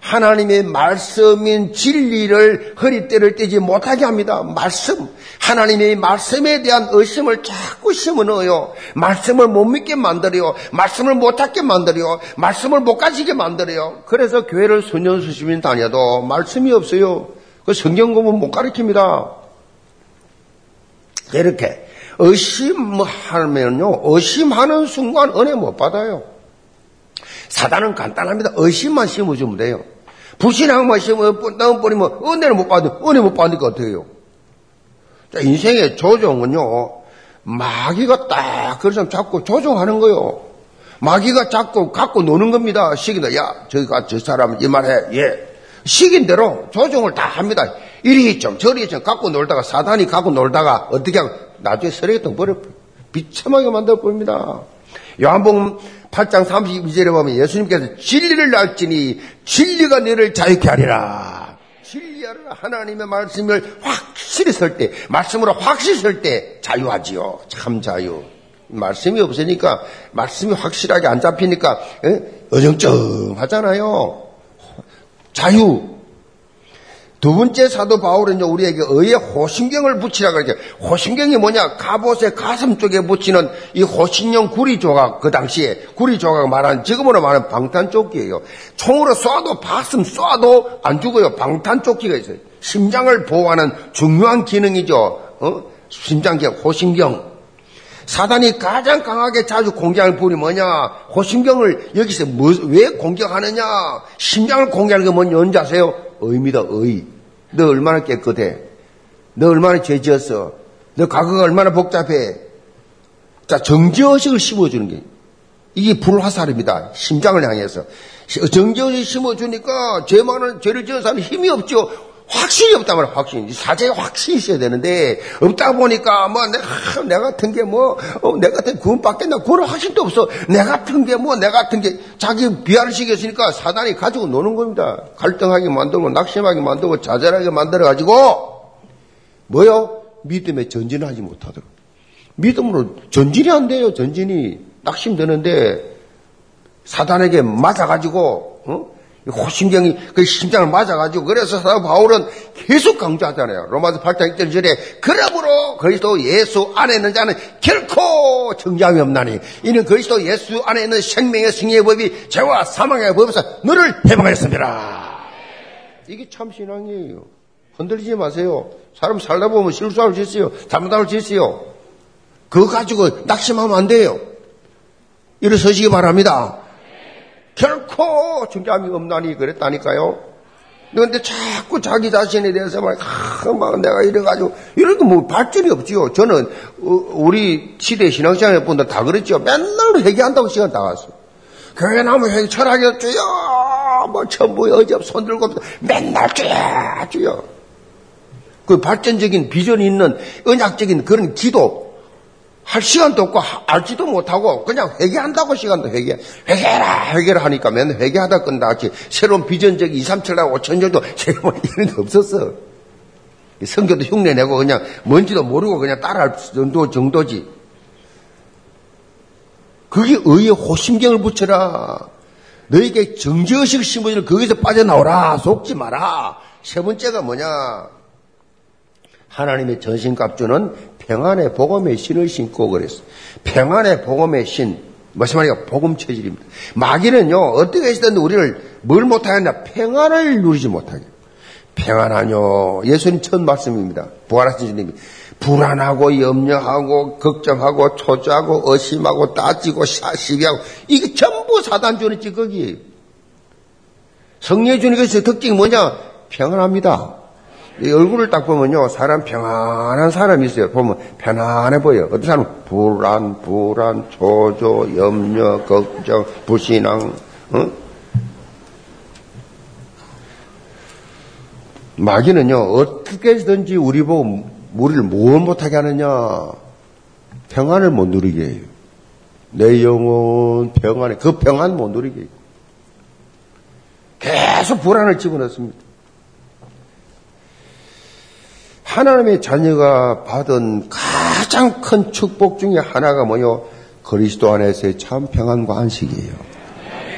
하나님의 말씀인 진리를 허리띠를 떼지 못하게 합니다. 말씀. 하나님의 말씀에 대한 의심을 자꾸 심어 넣어요. 말씀을 못 믿게 만들어요. 말씀을 못 찾게 만들어요. 말씀을 못 가지게 만들어요. 그래서 교회를 수년 수십년 다녀도 말씀이 없어요. 그 성경 공부 못 가르칩니다. 이렇게 의심하면요, 의심하는 순간 은혜 못 받아요. 사단은 간단합니다. 의심만 심어주면 돼요. 불신앙만 심어 넣어버리면 은혜를 못 받아. 은혜 못 받으니까 해요? 인생의 조종은요, 마귀가 딱, 그래서 자꾸 조종하는 거요. 마귀가 자꾸 갖고 노는 겁니다. 시기다. 야, 저기가 저 사람 이 말해. 예. 시긴 대로 조종을 다 합니다. 이리 좀 저리 좀 갖고 놀다가 사단이 갖고 놀다가 어떻게 하고 나중에 쓰레기통 버려 비참하게 만들어 버립니다. 요한복음 8장 32절에 보면 예수님께서 진리를 알지니 진리가 너를 자유케 하리라. 진리하라 하나님의 말씀을 확실히 설 때, 말씀으로 확실히 설 때 자유하지요. 참 자유. 말씀이 없으니까 말씀이 확실하게 안 잡히니까 어정쩡 하잖아요. 자유. 두 번째 사도 바울은 우리에게 의의 호신경을 붙이라 그러죠. 호신경이 뭐냐? 갑옷의 가슴 쪽에 붙이는 이 호신용 구리 조각, 그 당시에 구리 조각 말하는 지금으로 말하는 방탄조끼예요. 총으로 쏴도 가슴 쏴도 안 죽어요. 방탄조끼가 있어요. 심장을 보호하는 중요한 기능이죠. 어? 심장기 호신경. 사단이 가장 강하게 자주 공격하는 부분이 뭐냐? 호신경을 여기서 뭐, 왜 공격하느냐? 심장을 공격하는 게 뭔지 언제 아세요? 의입니다, 의. 너 얼마나 깨끗해? 너 얼마나 죄 지었어? 너 과거가 얼마나 복잡해? 자, 정지의식을 심어주는 게. 이게 불화살입니다. 심장을 향해서. 정지의식 심어주니까 죄 많은, 죄를 지은 사람이 힘이 없죠. 확신이 없단 말이야, 확신. 사제에 확신이 있어야 되는데, 없다 보니까, 뭐, 내가, 내 같은 게 뭐, 어, 내 같은 구원 받겠나, 구원 확신도 없어. 내 같은 게 뭐, 내 같은 게, 자기 비하를 시켰으니까 사단이 가지고 노는 겁니다. 갈등하게 만들고, 낙심하게 만들고, 자잘하게 만들어가지고, 뭐요? 믿음에 전진을 하지 못하도록. 믿음으로 전진이 안 돼요, 전진이. 낙심되는데, 사단에게 맞아가지고, 어? 호심경이 그 심장을 맞아가지고 그래서 사도 바울은 계속 강조하잖아요. 로마서 8장 1절 절에 그러므로 그리스도 예수 안에 있는 자는 결코 정죄함이 없나니 이는 그리스도 예수 안에 있는 생명의 승리의 법이 죄와 사망의 법에서 너를 해방하였습니다. 이게 참 신앙이에요. 흔들리지 마세요. 사람 살다 보면 실수할 수 있어요. 잘못할 수 있어요. 그거 가지고 낙심하면 안 돼요. 일어서시기 바랍니다. 결코 중감이 없나니 그랬다니까요. 그런데 자꾸 자기 자신에 대해서 막, 아, 막 내가 이래가지고, 이렇게 뭐 발전이 없지요. 저는, 어, 우리 시대 신앙생활 분들 다 그랬죠. 맨날 회개한다고 시간 다 왔어. 교회 나면 회개 철학이 주여! 뭐 전부 어제 손 들고 맨날 주여! 주여! 그 발전적인 비전이 있는 은약적인 그런 기도, 할 시간도 없고 알지도 못하고 그냥 회개한다고 시간도 회개. 회개라 회개라 하니까 맨날 회개하다 끝나지 새로운 비전적 2, 3, 7나 5천 정도 새로운 이런 게 없었어. 성교도 흉내내고 그냥 뭔지도 모르고 그냥 따라할 정도 정도지. 그게 의의 호심경을 붙여라. 너에게 정지의식 심어줄 거기서 빠져나오라. 속지 마라. 세 번째가 뭐냐? 하나님의 전신갑주는 평안의 복음의 신을 신고 그랬어. 평안의 복음의 신. 무슨 말이야? 복음 체질입니다. 마귀는요, 어떻게 했든 우리를 뭘 못하겠냐? 평안을 누리지 못하게. 평안하뇨. 예수님 첫 말씀입니다. 부활하신 주님이. 불안하고 염려하고 걱정하고 초조하고 의심하고 따지고 시비하고 이게 전부 사단 주는 찌꺼기예요. 성령 것의 특징이 뭐냐? 평안합니다. 얼굴을 딱 보면요, 사람 평안한 사람이 있어요. 보면 편안해 보여. 어떤 사람은 불안, 불안, 초조, 염려, 걱정, 불신앙, 어? 마귀는요, 어떻게든지 우리 보고 우리를 무엇 못하게 하느냐? 평안을 못 누리게 해요. 내 영혼 평안해. 그 평안 못 누리게 해요. 계속 불안을 집어넣습니다. 하나님의 자녀가 받은 가장 큰 축복 중에 하나가 뭐요? 그리스도 안에서의 참 평안과 안식이에요.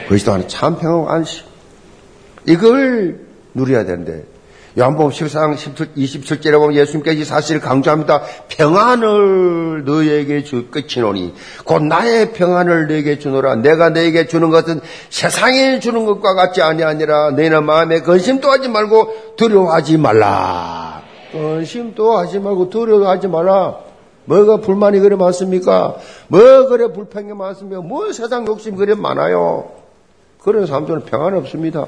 그리스도 안에 참 평안과 안식. 이걸 누려야 되는데, 요한복음 14장 27절에 보면 예수님께서 이 사실을 강조합니다. 평안을 너에게 줄 끝이노니 곧 나의 평안을 너에게 주노라. 내가 너에게 주는 것은 세상에 주는 것과 같지 아니하니라. 너희는 마음에 근심도 하지 말고 두려워하지 말라. 근심도 하지 말고 두려워하지 마라. 뭐가 불만이 그래 많습니까? 뭐 그래 불평이 많습니까? 뭐 세상 욕심 그래 많아요? 그런 사람들은 평안 없습니다.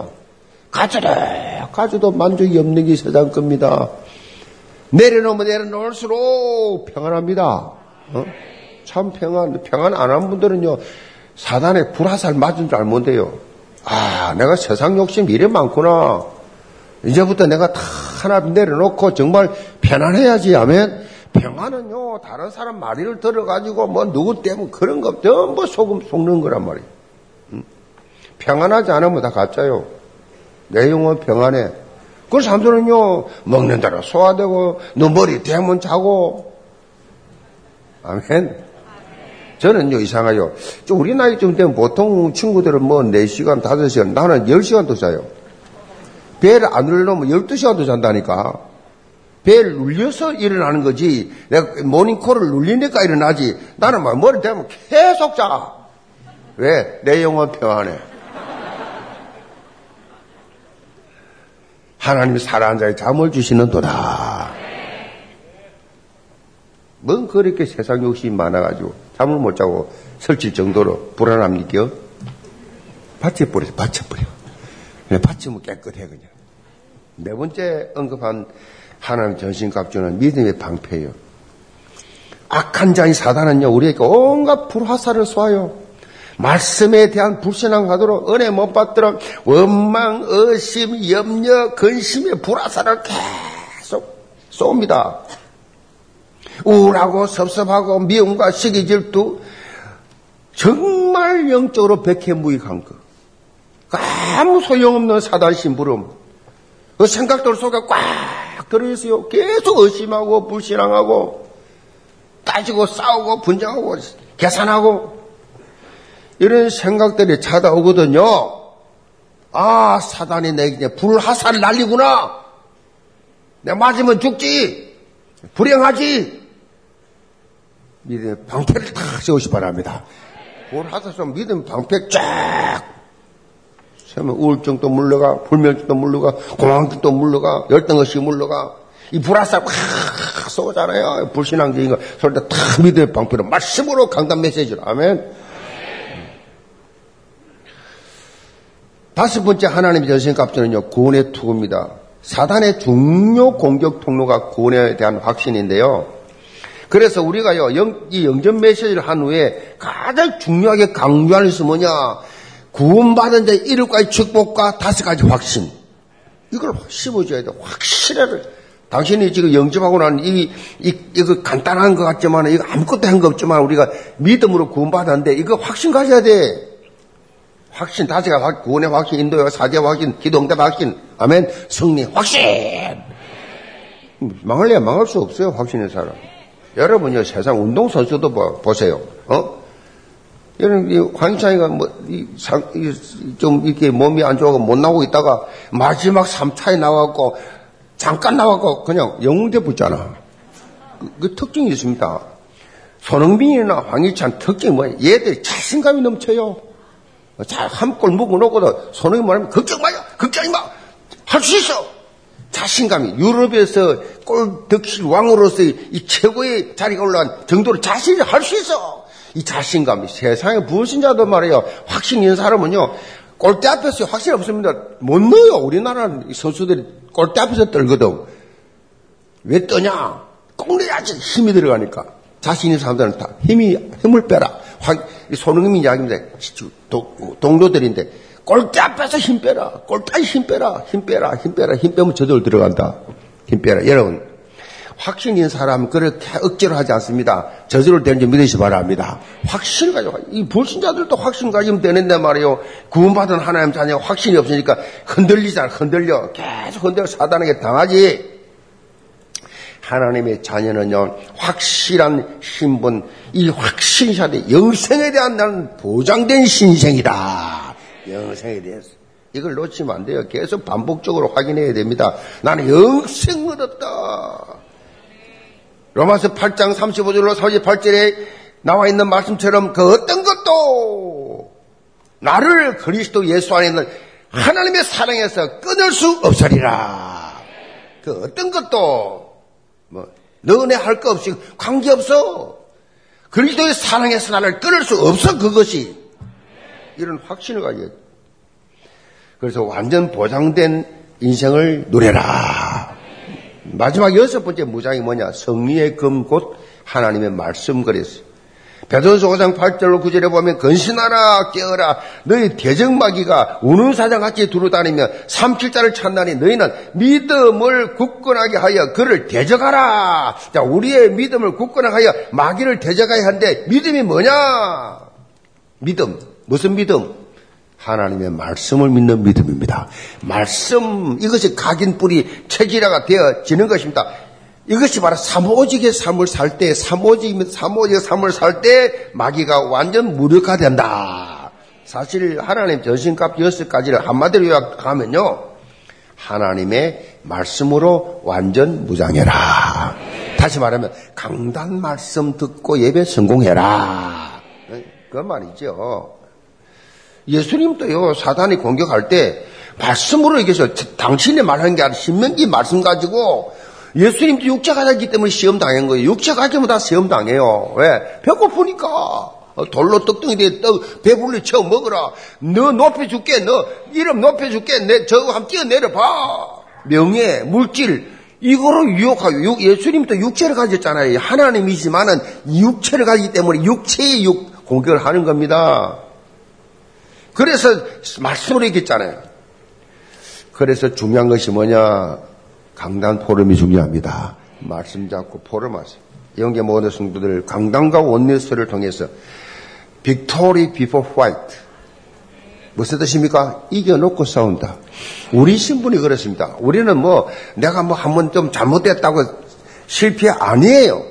가져도, 가져도 만족이 없는 게 세상 겁니다. 내려놓으면 내려놓을수록 평안합니다. 어? 참 평안, 평안 안 한 분들은요, 사단의 불화살 맞은 줄 알면 돼요. 아, 내가 세상 욕심 이래 많구나. 이제부터 내가 다 하나 내려놓고 정말 편안해야지 하면 평안은요 다른 사람 말을 들어가지고 뭐 누구 때문에 그런 거 전부 소금 속는 거란 말이에요. 평안하지 않으면 다 가짜요. 내 영혼 평안해. 그 사람들은요 먹는 대로 소화되고 눈머리 대면 자고 아멘. 저는요, 이상하요. 우리 나이쯤 되면 보통 친구들은 뭐 4시간, 5시간, 나는 10시간도 자요. 배를 안 눌러놓으면 12시간도 잔다니까. 배를 눌려서 일어나는 거지. 내가 모닝콜을 눌리니까 일어나지. 나는 막 머리 대면 계속 자. 왜? 내 영혼 평안해. 하나님이 살아한 자에 잠을 주시는 도다. 뭔 그렇게 세상 욕심이 많아가지고 잠을 못 자고 설칠 정도로 불안합니까? 받쳐버려, 받쳐버려. 그냥 받치면 깨끗해, 그냥. 네 번째 언급한 하나님 전신갑주는 믿음의 방패예요. 악한 자인 사단은요, 우리에게 온갖 불화살을 쏘아요. 말씀에 대한 불신앙 하도록 은혜 못 받도록 원망, 의심, 염려, 근심의 불화살을 계속 쏩니다. 우울하고 섭섭하고 미움과 시기 질투 정말 영적으로 백해무익한 거. 아무 소용없는 사단 심부름. 그 생각들 속에 꽉 들어있어요. 계속 의심하고 불신앙하고 따지고 싸우고 분쟁하고 계산하고 이런 생각들이 찾아오거든요. 아, 사단이 내게 불화살 날리구나. 내 맞으면 죽지. 불행하지. 믿음의 방패를 탁 세우시 바랍니다. 쏘면 믿음 방패 쫙 세면 우울증도 물러가, 불면증도 물러가, 공황증도 물러가, 열등의식이 물러가, 이 불화살 확 쏘잖아요. 불신앙적인 거. 그럴 때탁 믿음의 방패로 말씀으로 강단 메시지로. 아멘. 다섯 번째 하나님의 전신갑주는요, 구원의 투구입니다. 사단의 중요 공격 통로가 구원에 대한 확신인데요. 그래서 우리가요, 영, 이 영전 메시지를 한 후에 가장 중요하게 강조하는 것은 뭐냐? 구원받은 자의 일곱 가지 축복과 다섯 가지 확신. 이걸 심어줘야 돼. 확실해를. 당신이 지금 영접하고 난 이, 이, 이거 간단한 것 같지만, 이거 아무것도 한 거 없지만, 우리가 믿음으로 구원받았는데, 이거 확신 가져야 돼. 확신, 다시가 확, 구원의 확신, 인도의 사제 확신, 기도응답 확신, 아멘, 승리 확신! 망할래야 망할 수 없어요, 확신의 사람. 여러분요, 세상 운동선수도 보, 세요 어? 황희찬이가 뭐, 이, 상, 이, 좀 이렇게 몸이 안 좋아서 못 나오고 있다가 마지막 3차에 나왔고, 잠깐 나왔고, 그냥 영웅대 붙잖아. 그, 그 특징이 있습니다. 손흥민이나 황희찬 특징이 뭐야? 얘들이 자신감이 넘쳐요. 자, 한골 먹어놓고도 손흥민 말하면 걱정 마요! 걱정이 마! 할 수 있어! 자신감이 유럽에서 골 득실 왕으로서의 이 최고의 자리가 올라간 정도로 자신이 할 수 있어! 이 자신감이 세상에 부신자도 말이에요. 확신 있는 사람은요. 골대 앞에서 확신 없습니다. 못 넣어요. 우리나라 선수들이 골대 앞에서 떨거든. 왜 떠냐? 꼭 내야지 힘이 들어가니까. 자신 있는 사람들은 다 힘이 힘을 빼라. 확, 손흥민 이야기입니다. 동료들인데 골대 앞에서 힘 빼라. 골대 힘 빼라. 힘 빼라. 힘 빼라. 힘 빼면 저절로 들어간다. 힘 빼라. 여러분 확신 있는 사람 그렇게 억지로 하지 않습니다. 저절로 되는지 믿으시 바랍니다. 확신을 가지고 이 불신자들도 확신 가지면 되는데 말이요. 구원받은 하나님 자녀 확신이 없으니까 흔들리잖아. 흔들려. 계속 흔들려 사단에게 당하지. 하나님의 자녀는요, 확실한 신분, 이 확신샷이 영생에 대한 나는 보장된 신생이다. 영생에 대해서. 이걸 놓치면 안 돼요. 계속 반복적으로 확인해야 됩니다. 나는 영생 얻었다. 로마서 8장 35절로 48절에 나와 있는 말씀처럼 그 어떤 것도 나를 그리스도 예수 안에 있는 하나님의 사랑에서 끊을 수 없으리라. 그 어떤 것도 뭐 너네 할 거 없이 관계 없어. 그리스도의 사랑에서 나를 끊을 수 없어 그것이. 이런 확신을 가져야 돼. 그래서 완전 보장된 인생을 누려라. 마지막 여섯 번째 무장이 뭐냐? 성리의 금 곧 하나님의 말씀 그랬어요. 베드로서 5장 8절로 9절에 보면 건신하라 깨어라. 너희 대적마귀가 우는 사장같이 두루다니며 삼킬자를 찾나니 너희는 믿음을 굳건하게 하여 그를 대적하라. 자 우리의 믿음을 굳건하게 하여 마귀를 대적하여 하는데 믿음이 뭐냐? 믿음. 무슨 믿음 하나님의 말씀을 믿는 믿음입니다 말씀 이것이 각인 뿌리 체질화가 되어지는 것입니다 이것이 바로 삼오직의 삶을 살 때, 삼오직, 삼오직의 삶을 살 때 마귀가 완전 무력화된다. 사실 하나님 전신값 여섯 가지를 한마디로 요약하면요. 하나님의 말씀으로 완전 무장해라. 다시 말하면 강단 말씀 듣고 예배 성공해라. 그 말이죠. 예수님도요, 사단이 공격할 때 말씀으로 얘기해서 당신이 말하는 게 아니라 신명기 말씀 가지고 예수님도 육체 가졌기 때문에 시험 당한 거예요. 육체 가지면 다 시험 당해요. 왜? 배고프니까. 어, 돌로 떡덩이 돼, 떡, 배불리 쳐 먹어라. 너 높여줄게, 너 이름 높여줄게. 내, 저거 한번 뛰어내려봐. 명예, 물질, 이거로 유혹하고, 예수님도 육체를 가졌잖아요. 하나님이지만은 육체를 가지기 때문에 육체의 육, 공격을 하는 겁니다. 그래서 말씀으로 얘기했잖아요. 그래서 중요한 것이 뭐냐? 강단 포럼이 중요합니다. 말씀 잡고 포럼하세요. 영계 모든 성도들 강단과 oneness를 통해서 victory before fight 무슨 뜻입니까? 이겨놓고 싸운다. 우리 신분이 그렇습니다. 우리는 뭐 내가 뭐 한 번 좀 잘못됐다고 실패 아니에요.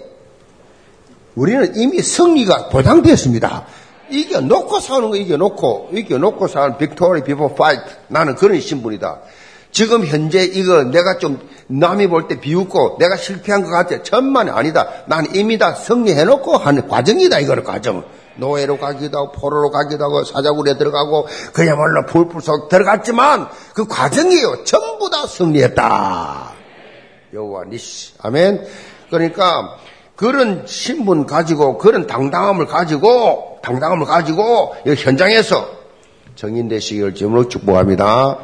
우리는 이미 승리가 보장되었습니다. 이겨놓고 싸우는 거 이겨놓고 이겨놓고 싸우는 victory before fight 나는 그런 신분이다. 지금 현재 이거 내가 좀 남이 볼 때 비웃고 내가 실패한 것 같아. 천만이 아니다. 나는 이미 다 승리해놓고 하는 과정이다. 이거는 과정. 노예로 가기도 하고 포로로 가기도 하고 사자굴에 들어가고 그야말로 불불속 들어갔지만 그 과정이에요. 전부 다 승리했다. 여호와 니시. 아멘. 그러니까 그런 신분 가지고 그런 당당함을 가지고 당당함을 가지고 현장에서 정인 되시기를 주으로 축복합니다.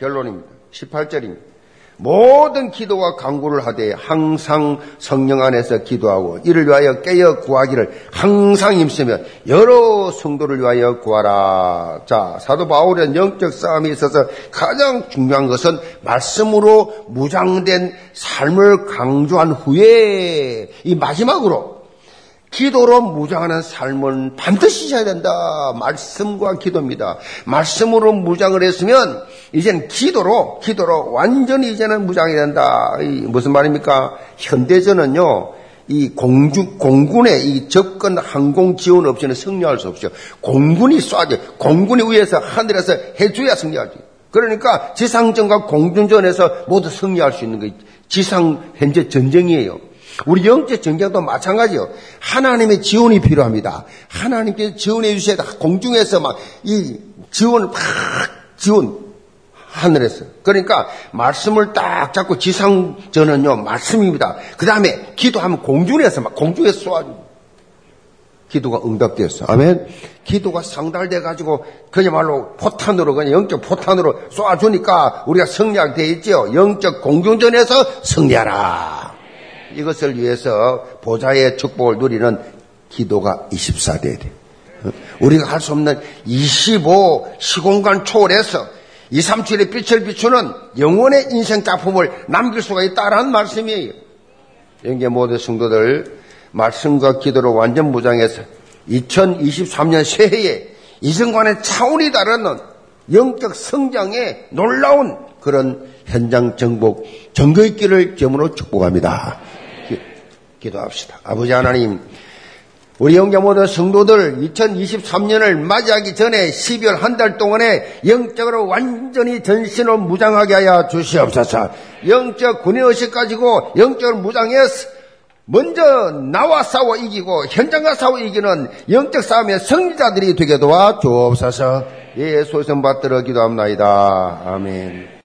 결론입니다. 18절입니다. 모든 기도와 강구를 하되 항상 성령 안에서 기도하고 이를 위하여 깨어 구하기를 항상 힘쓰며 여러 성도를 위하여 구하라. 자, 사도 바울의 영적 싸움에 있어서 가장 중요한 것은 말씀으로 무장된 삶을 강조한 후에 이 마지막으로 기도로 무장하는 삶은 반드시 해야 된다. 말씀과 기도입니다. 말씀으로 무장을 했으면 이제는 기도로 기도로 완전히 이제는 무장이 된다. 무슨 말입니까? 현대전은요. 이 공주, 공군의 이 접근 항공 지원 없이는 승리할 수 없죠. 공군이 쏴야지. 공군이 위에서 하늘에서 해줘야 승리하지. 그러니까 지상전과 공중전에서 모두 승리할 수 있는 거 지상 현재 전쟁이에요. 우리 영적 전쟁도 마찬가지요. 하나님의 지원이 필요합니다. 하나님께 지원해 주셔야 돼. 공중에서 막 이 지원을 막 지원 하늘에서. 그러니까 말씀을 딱 잡고 지상전은요 말씀입니다. 그 다음에 기도하면 공중에서 막 공중에서 쏘아 기도가 응답되었어. 아멘. 기도가 상달돼 가지고 그야말로 포탄으로 그냥 영적 포탄으로 쏘아주니까 우리가 승리하게 돼 있죠. 영적 공중전에서 승리하라. 이것을 위해서 보좌의 축복을 누리는 기도가 24대야 돼. 우리가 할 수 없는 25 시공간 초월해서 2, 3, 7의 빛을 비추는 영원의 인생 작품을 남길 수가 있다라는 말씀이에요. 영계 모든 성도들 말씀과 기도로 완전 무장해서 2023년 새해에 이전과의 차원이 다른 영적 성장에 놀라운 그런 현장 정복, 정거의 길을 점으로 축복합니다. 기도합시다. 아버지 하나님, 우리 영계 모든 성도들 2023년을 맞이하기 전에 12월 한 달 동안에 영적으로 완전히 전신을 무장하게 하여 주시옵소서. 영적 군의의식 가지고 영적으로 무장해서 먼저 나와 싸워 이기고 현장과 싸워 이기는 영적 싸움의 승리자들이 되게 도와 주옵소서. 예수의 성 받들어 기도합나이다. 아멘.